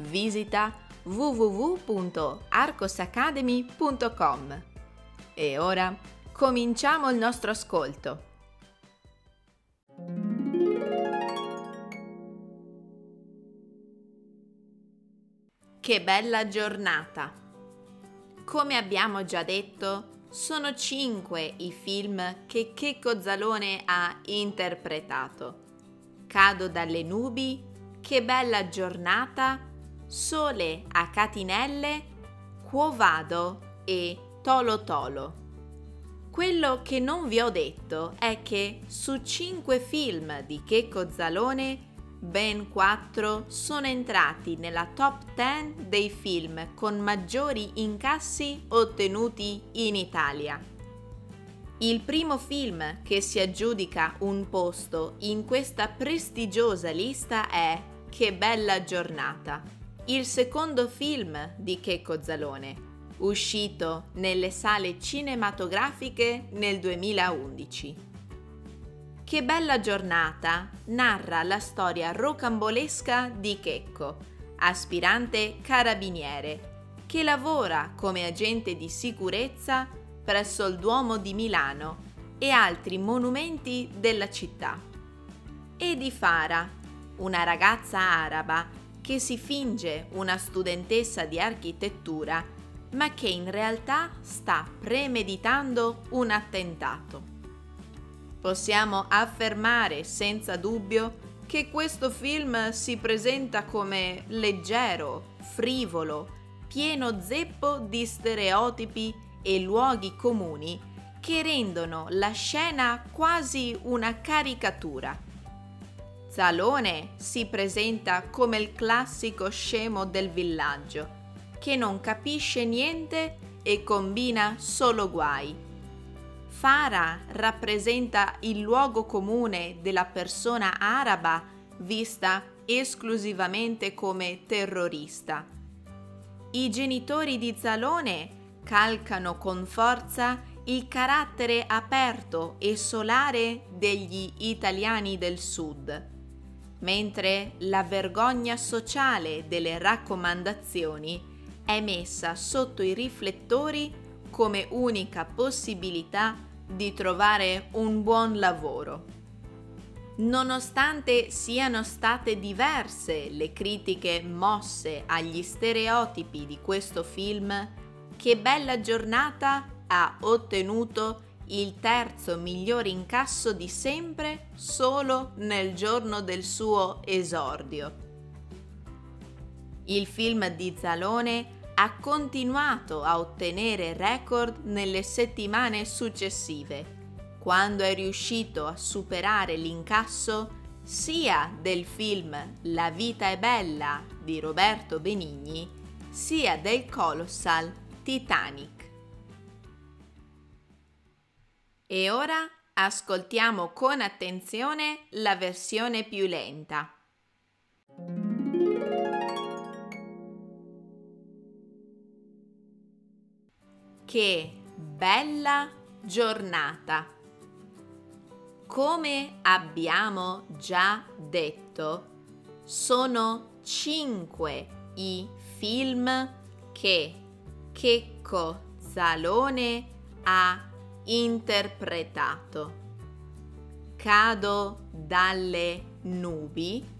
Visita www.arcosacademy.com. E ora cominciamo il nostro ascolto. Che bella giornata! Come abbiamo già detto, sono cinque i film che Checco Zalone ha interpretato. Cado dalle nubi, Che bella giornata, Sole a catinelle, Quo vado e Tolo Tolo. Quello che non vi ho detto è che su cinque film di Checco Zalone, ben quattro sono entrati nella top 10 dei film con maggiori incassi ottenuti in Italia. Il primo film che si aggiudica un posto in questa prestigiosa lista è Che bella giornata il secondo film di Checco Zalone, uscito nelle sale cinematografiche nel 2011. Che bella giornata narra la storia rocambolesca di Checco, aspirante carabiniere, che lavora come agente di sicurezza presso il Duomo di Milano e altri monumenti della città. E di Fara, una ragazza araba che si finge una studentessa di architettura, ma che in realtà sta premeditando un attentato. Possiamo affermare senza dubbio che questo film si presenta come leggero, frivolo, pieno zeppo di stereotipi e luoghi comuni che rendono la scena quasi una caricatura Zalone si presenta come il classico scemo del villaggio, che non capisce niente e combina solo guai. Fara rappresenta il luogo comune della persona araba vista esclusivamente come terrorista. I genitori di Zalone calcano con forza il carattere aperto e solare degli italiani del sud mentre la vergogna sociale delle raccomandazioni è messa sotto i riflettori come unica possibilità di trovare un buon lavoro. Nonostante siano state diverse le critiche mosse agli stereotipi di questo film, Che bella giornata ha ottenuto il terzo miglior incasso di sempre solo nel giorno del suo esordio. Il film di Zalone ha continuato a ottenere record nelle settimane successive, quando è riuscito a superare l'incasso sia del film La vita è bella di Roberto Benigni, sia del colossal Titanic. E ora ascoltiamo con attenzione la versione più lenta. Che bella giornata! Come abbiamo già detto, sono cinque i film che Checco Zalone ha interpretato. Cado dalle nubi,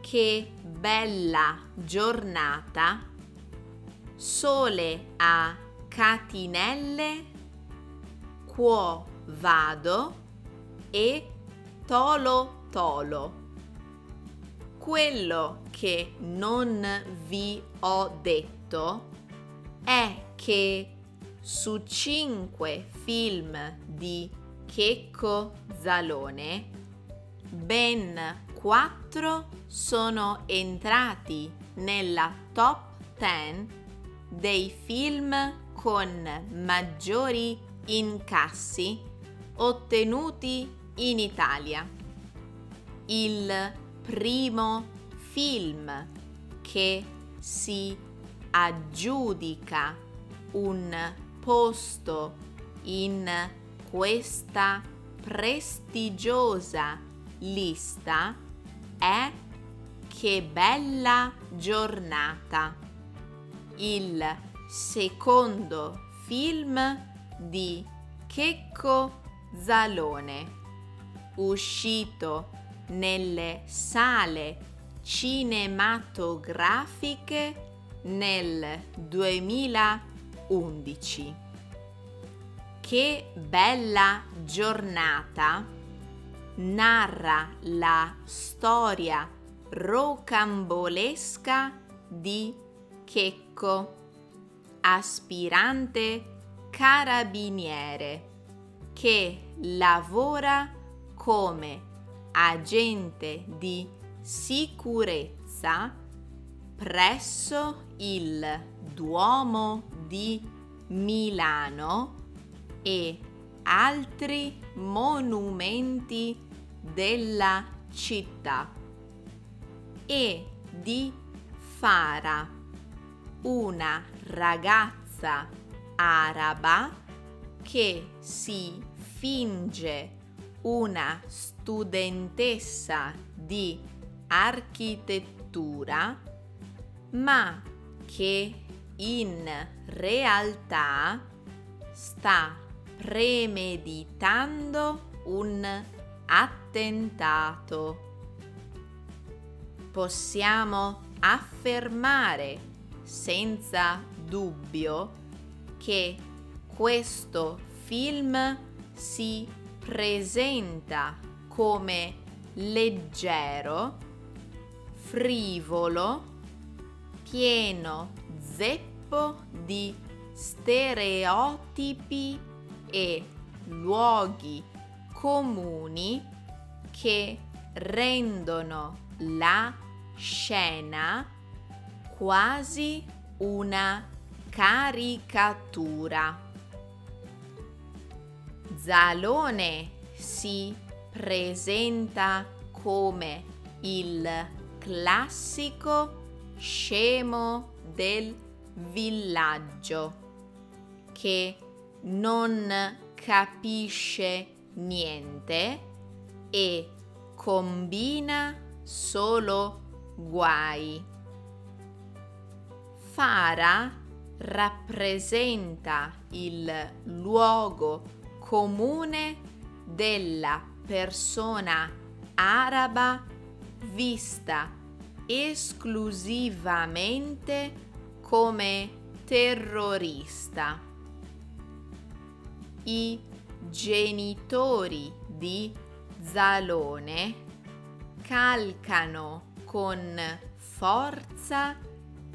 che bella giornata, sole a catinelle, quo vado e tolo tolo. Quello che non vi ho detto è che su cinque film di Checco Zalone, ben quattro sono entrati nella top 10 dei film con maggiori incassi ottenuti in Italia. Il primo film che si aggiudica un posto in questa prestigiosa lista è Che bella giornata, il secondo film di Checco Zalone, uscito nelle sale cinematografiche nel 2011. Che bella giornata narra la storia rocambolesca di Checco, aspirante carabiniere che lavora come agente di sicurezza presso il Duomo di Milano e altri monumenti della città. E di Fara, una ragazza araba che si finge una studentessa di architettura ma che in realtà sta premeditando un attentato. Possiamo affermare senza dubbio che questo film si presenta come leggero, frivolo, pieno zeppo di stereotipi e luoghi comuni che rendono la scena quasi una caricatura. Zalone si presenta come il classico scemo del villaggio che non capisce niente e combina solo guai. Fara rappresenta il luogo comune della persona araba vista esclusivamente come terrorista. I genitori di Zalone calcano con forza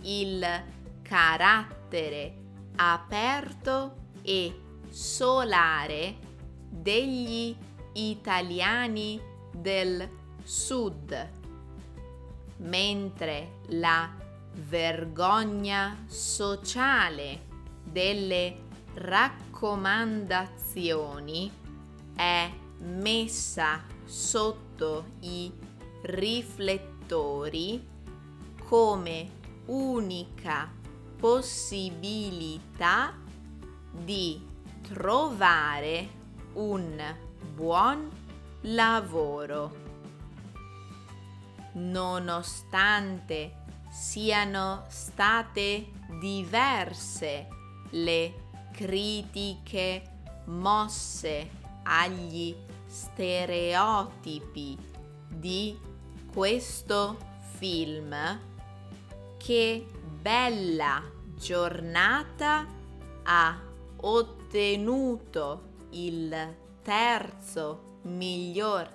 il carattere aperto e solare degli italiani del sud mentre la vergogna sociale delle raccomandazioni è messa sotto i riflettori come unica possibilità di trovare un buon lavoro. Nonostante siano state diverse le critiche mosse agli stereotipi di questo film, che bella giornata ha ottenuto il terzo miglior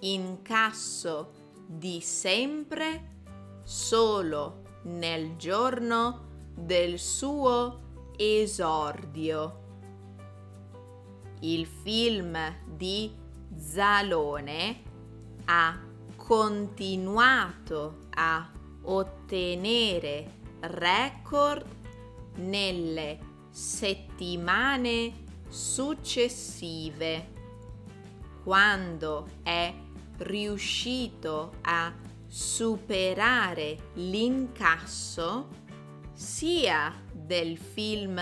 incasso di sempre solo nel giorno del suo esordio. Il film di Zalone ha continuato a ottenere record nelle settimane successive quando è riuscito a superare l'incasso sia del film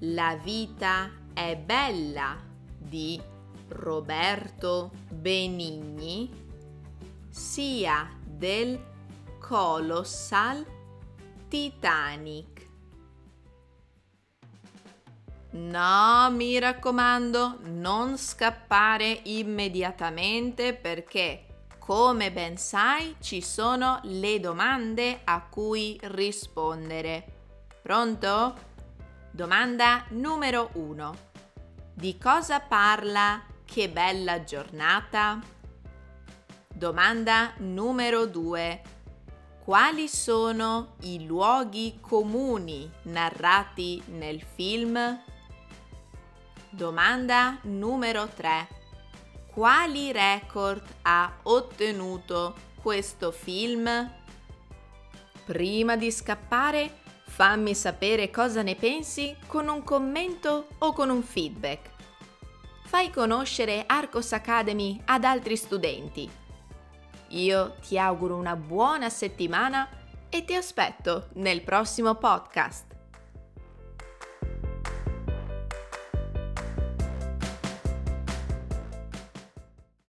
La vita è bella di Roberto Benigni, sia del Colossal Titanic. No, mi raccomando, non scappare immediatamente perché come ben sai, ci sono le domande a cui rispondere. Pronto? Domanda numero 1. Di cosa parla Che bella giornata? Domanda numero 2. Quali sono i luoghi comuni narrati nel film? Domanda numero 3 quali record ha ottenuto questo film? Prima di scappare, fammi sapere cosa ne pensi con un commento o con un feedback. Fai conoscere Arcos Academy ad altri studenti. Io ti auguro una buona settimana e ti aspetto nel prossimo podcast.